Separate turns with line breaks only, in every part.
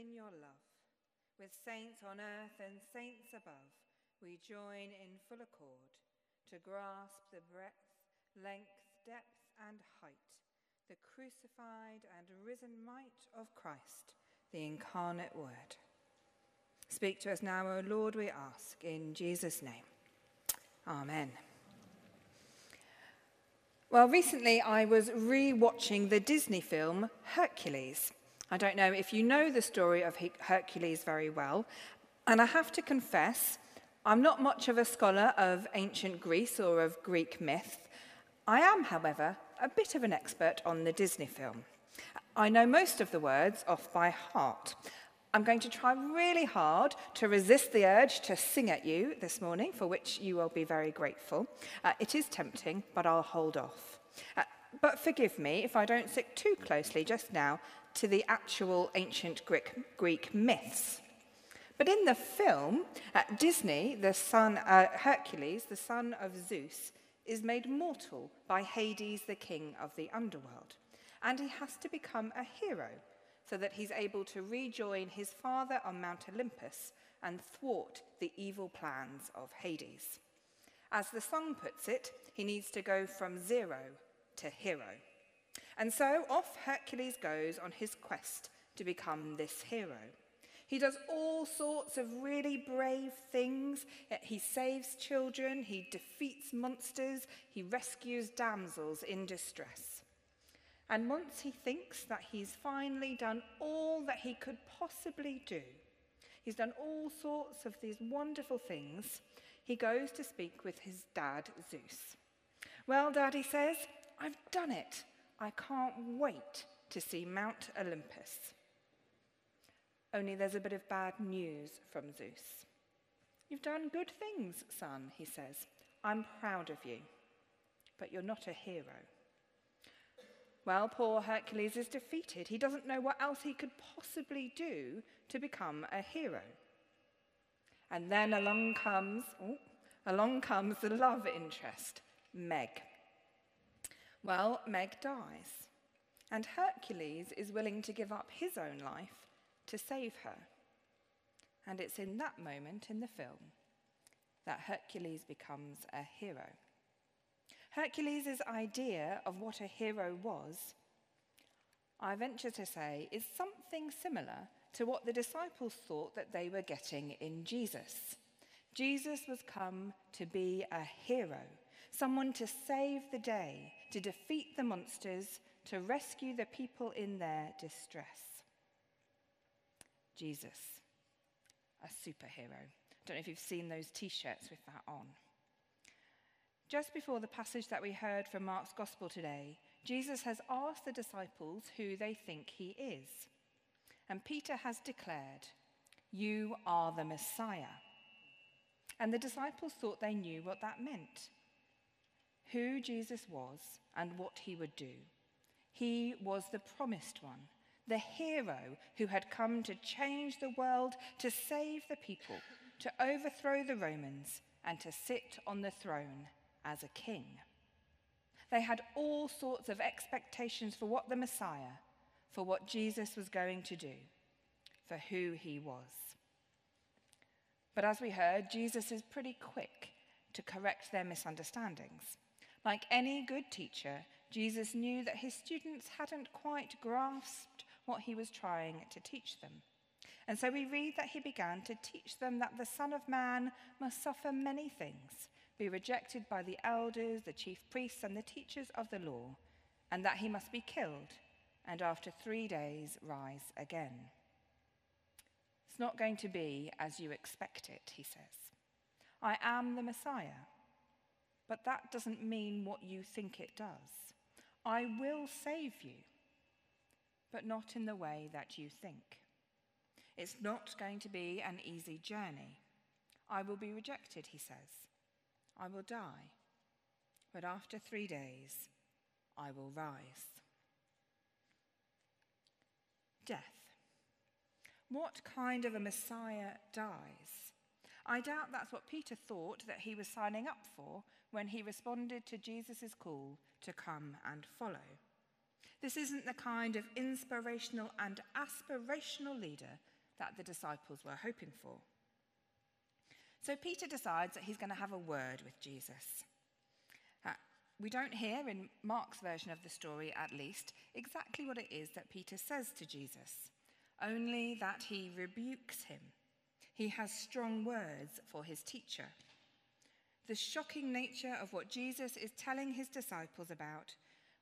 in your love. With saints on earth and saints above, we join in full accord to grasp the breadth, length, depth, and height, the crucified and risen might of Christ, the incarnate Word. Speak to us now, O Lord, we ask, in Jesus' name. Amen. Well, recently I was re watching the Disney film Hercules. I don't know if you know the story of Hercules very well, and I have to confess, I'm not much of a scholar of ancient Greece or of Greek myth. I am, however, a bit of an expert on the Disney film. I know most of the words off by heart. I'm going to try really hard to resist the urge to sing at you this morning, for which you will be very grateful. Uh, it is tempting, but I'll hold off. Uh, but forgive me if I don't stick too closely just now to the actual ancient Greek, Greek myths. But in the film, uh, Disney, the son, uh, Hercules, the son of Zeus, is made mortal by Hades, the king of the underworld. And he has to become a hero so that he's able to rejoin his father on Mount Olympus and thwart the evil plans of Hades. As the song puts it, he needs to go from zero to hero. And so off Hercules goes on his quest to become this hero. He does all sorts of really brave things. He saves children, he defeats monsters, he rescues damsels in distress. And once he thinks that he's finally done all that he could possibly do, he's done all sorts of these wonderful things, he goes to speak with his dad, Zeus. Well, Daddy says, I've done it. I can't wait to see Mount Olympus. Only there's a bit of bad news from Zeus. You've done good things, son, he says. I'm proud of you, but you're not a hero. Well, poor Hercules is defeated. He doesn't know what else he could possibly do to become a hero. And then along comes, oh, along comes the love interest, Meg. Well, Meg dies, and Hercules is willing to give up his own life to save her. And it's in that moment in the film that Hercules becomes a hero. Hercules' idea of what a hero was, I venture to say, is something similar to what the disciples thought that they were getting in Jesus. Jesus was come to be a hero, someone to save the day, to defeat the monsters, to rescue the people in their distress. Jesus, a superhero. I don't know if you've seen those t shirts with that on. Just before the passage that we heard from Mark's Gospel today, Jesus has asked the disciples who they think he is. And Peter has declared, You are the Messiah. And the disciples thought they knew what that meant who Jesus was and what he would do. He was the promised one, the hero who had come to change the world, to save the people, to overthrow the Romans, and to sit on the throne as a king. They had all sorts of expectations for what the Messiah, for what Jesus was going to do, for who he was. But as we heard, Jesus is pretty quick to correct their misunderstandings. Like any good teacher, Jesus knew that his students hadn't quite grasped what he was trying to teach them. And so we read that he began to teach them that the Son of Man must suffer many things, be rejected by the elders, the chief priests, and the teachers of the law, and that he must be killed, and after three days rise again. It's not going to be as you expect it, he says. I am the Messiah. But that doesn't mean what you think it does. I will save you, but not in the way that you think. It's not going to be an easy journey. I will be rejected, he says. I will die, but after three days, I will rise. Death. What kind of a Messiah dies? I doubt that's what Peter thought that he was signing up for when he responded to Jesus' call to come and follow. This isn't the kind of inspirational and aspirational leader that the disciples were hoping for. So Peter decides that he's going to have a word with Jesus. Uh, we don't hear, in Mark's version of the story at least, exactly what it is that Peter says to Jesus, only that he rebukes him. He has strong words for his teacher. The shocking nature of what Jesus is telling his disciples about,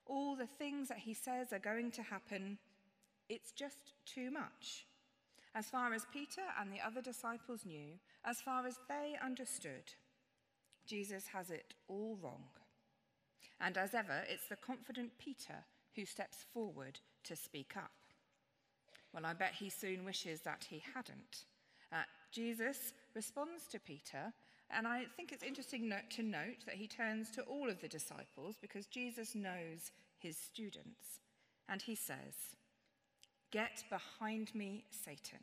all the things that he says are going to happen, it's just too much. As far as Peter and the other disciples knew, as far as they understood, Jesus has it all wrong. And as ever, it's the confident Peter who steps forward to speak up. Well, I bet he soon wishes that he hadn't. Uh, Jesus responds to Peter, and I think it's interesting to note that he turns to all of the disciples because Jesus knows his students. And he says, Get behind me, Satan.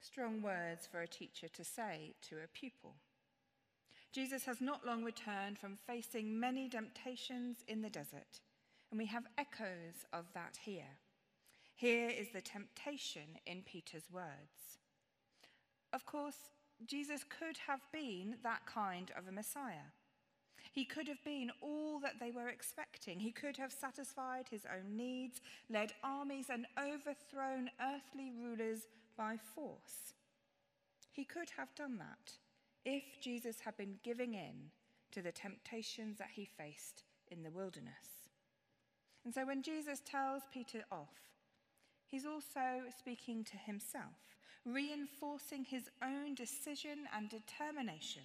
Strong words for a teacher to say to a pupil. Jesus has not long returned from facing many temptations in the desert, and we have echoes of that here. Here is the temptation in Peter's words. Of course, Jesus could have been that kind of a Messiah. He could have been all that they were expecting. He could have satisfied his own needs, led armies, and overthrown earthly rulers by force. He could have done that if Jesus had been giving in to the temptations that he faced in the wilderness. And so when Jesus tells Peter off, he's also speaking to himself, reinforcing his own decision and determination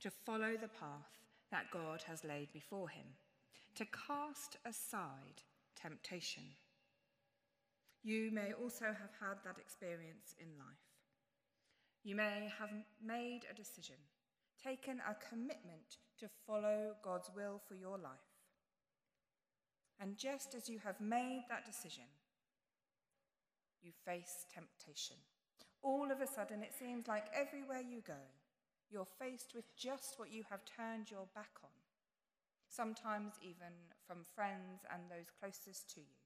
to follow the path that God has laid before him, to cast aside temptation. You may also have had that experience in life. You may have made a decision, taken a commitment to follow God's will for your life. And just as you have made that decision, you face temptation. All of a sudden, it seems like everywhere you go, you're faced with just what you have turned your back on, sometimes even from friends and those closest to you.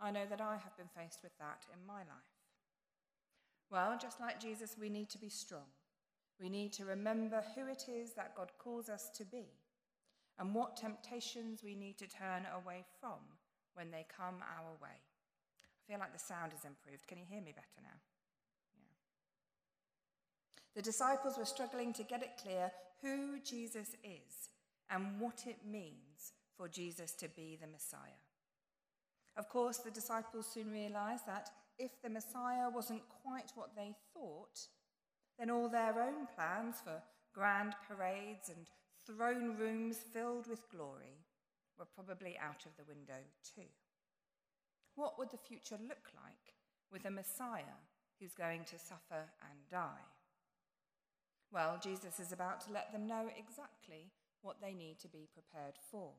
I know that I have been faced with that in my life. Well, just like Jesus, we need to be strong. We need to remember who it is that God calls us to be and what temptations we need to turn away from when they come our way. I feel like the sound has improved. Can you hear me better now? The disciples were struggling to get it clear who Jesus is and what it means for Jesus to be the Messiah. Of course, the disciples soon realized that if the Messiah wasn't quite what they thought, then all their own plans for grand parades and throne rooms filled with glory were probably out of the window too. What would the future look like with a Messiah who's going to suffer and die? Well, Jesus is about to let them know exactly what they need to be prepared for.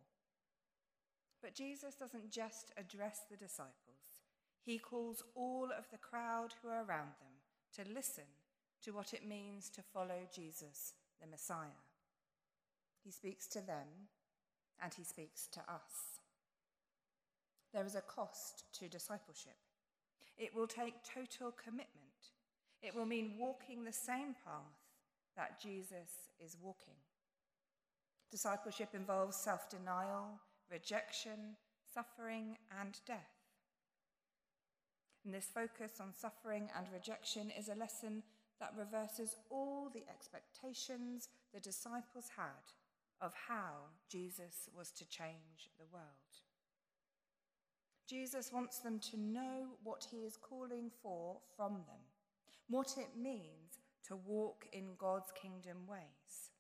But Jesus doesn't just address the disciples, he calls all of the crowd who are around them to listen to what it means to follow Jesus, the Messiah. He speaks to them and he speaks to us. There is a cost to discipleship. It will take total commitment. It will mean walking the same path that Jesus is walking. Discipleship involves self denial, rejection, suffering, and death. And this focus on suffering and rejection is a lesson that reverses all the expectations the disciples had of how Jesus was to change the world. Jesus wants them to know what he is calling for from them, what it means to walk in God's kingdom ways.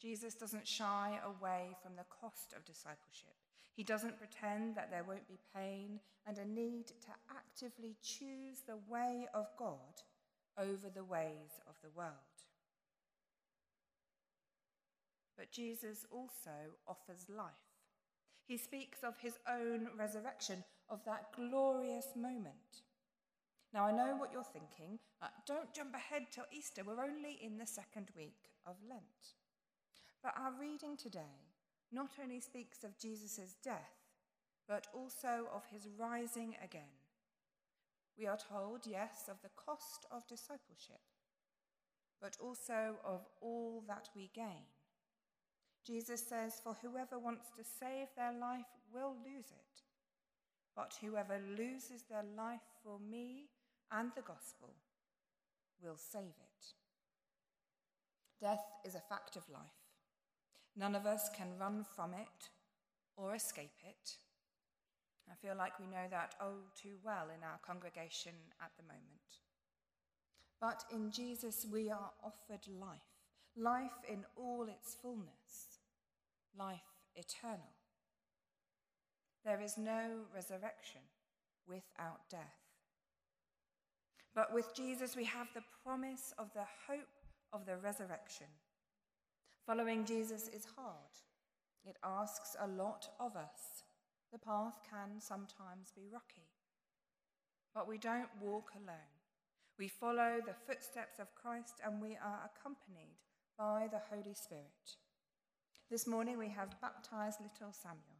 Jesus doesn't shy away from the cost of discipleship. He doesn't pretend that there won't be pain and a need to actively choose the way of God over the ways of the world. But Jesus also offers life. He speaks of his own resurrection, of that glorious moment. Now, I know what you're thinking. Uh, don't jump ahead till Easter. We're only in the second week of Lent. But our reading today not only speaks of Jesus' death, but also of his rising again. We are told, yes, of the cost of discipleship, but also of all that we gain. Jesus says, For whoever wants to save their life will lose it, but whoever loses their life for me and the gospel will save it. Death is a fact of life. None of us can run from it or escape it. I feel like we know that oh too well in our congregation at the moment. But in Jesus, we are offered life, life in all its fullness, life eternal. There is no resurrection without death. But with Jesus, we have the promise of the hope of the resurrection. Following Jesus is hard, it asks a lot of us. The path can sometimes be rocky. But we don't walk alone. We follow the footsteps of Christ and we are accompanied by the Holy Spirit. This morning we have baptized little Samuel.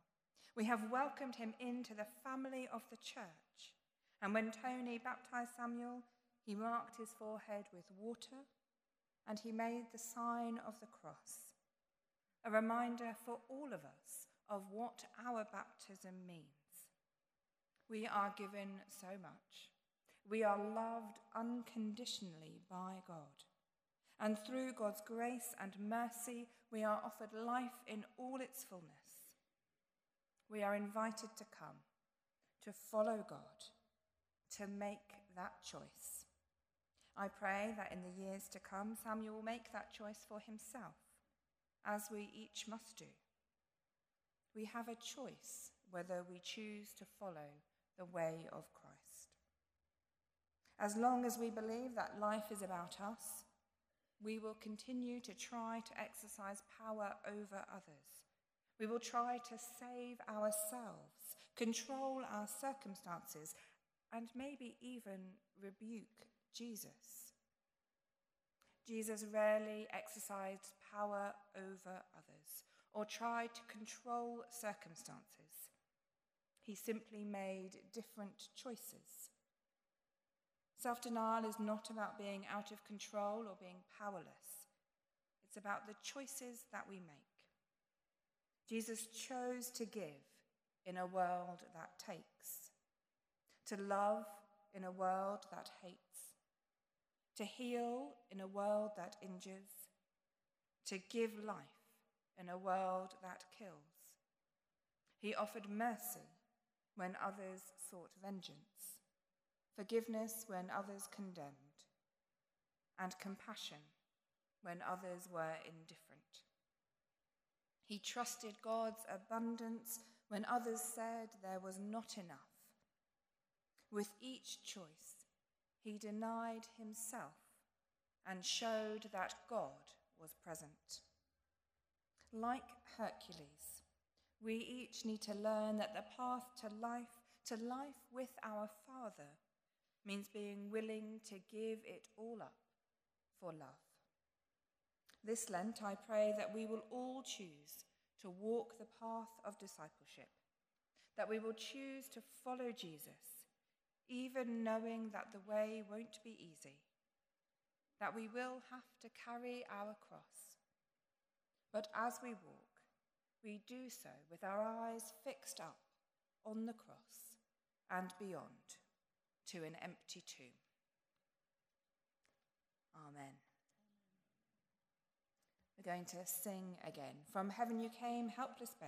We have welcomed him into the family of the church. And when Tony baptized Samuel, he marked his forehead with water and he made the sign of the cross, a reminder for all of us of what our baptism means. We are given so much. We are loved unconditionally by God. And through God's grace and mercy, we are offered life in all its fullness. We are invited to come, to follow God, to make that choice. I pray that in the years to come, Samuel will make that choice for himself, as we each must do. We have a choice whether we choose to follow the way of Christ. As long as we believe that life is about us, we will continue to try to exercise power over others. We will try to save ourselves, control our circumstances, and maybe even rebuke Jesus. Jesus rarely exercised power over others or tried to control circumstances. He simply made different choices. Self denial is not about being out of control or being powerless, it's about the choices that we make. Jesus chose to give in a world that takes, to love in a world that hates, to heal in a world that injures, to give life in a world that kills. He offered mercy when others sought vengeance, forgiveness when others condemned, and compassion when others were indifferent. He trusted God's abundance when others said there was not enough. With each choice, he denied himself and showed that God was present. Like Hercules, we each need to learn that the path to life, to life with our Father, means being willing to give it all up for love. This Lent, I pray that we will all choose to walk the path of discipleship, that we will choose to follow Jesus even knowing that the way won't be easy, that we will have to carry our cross. But as we walk, we do so with our eyes fixed up on the cross and beyond to an empty tomb. Amen. We're going to sing again. From heaven you came, helpless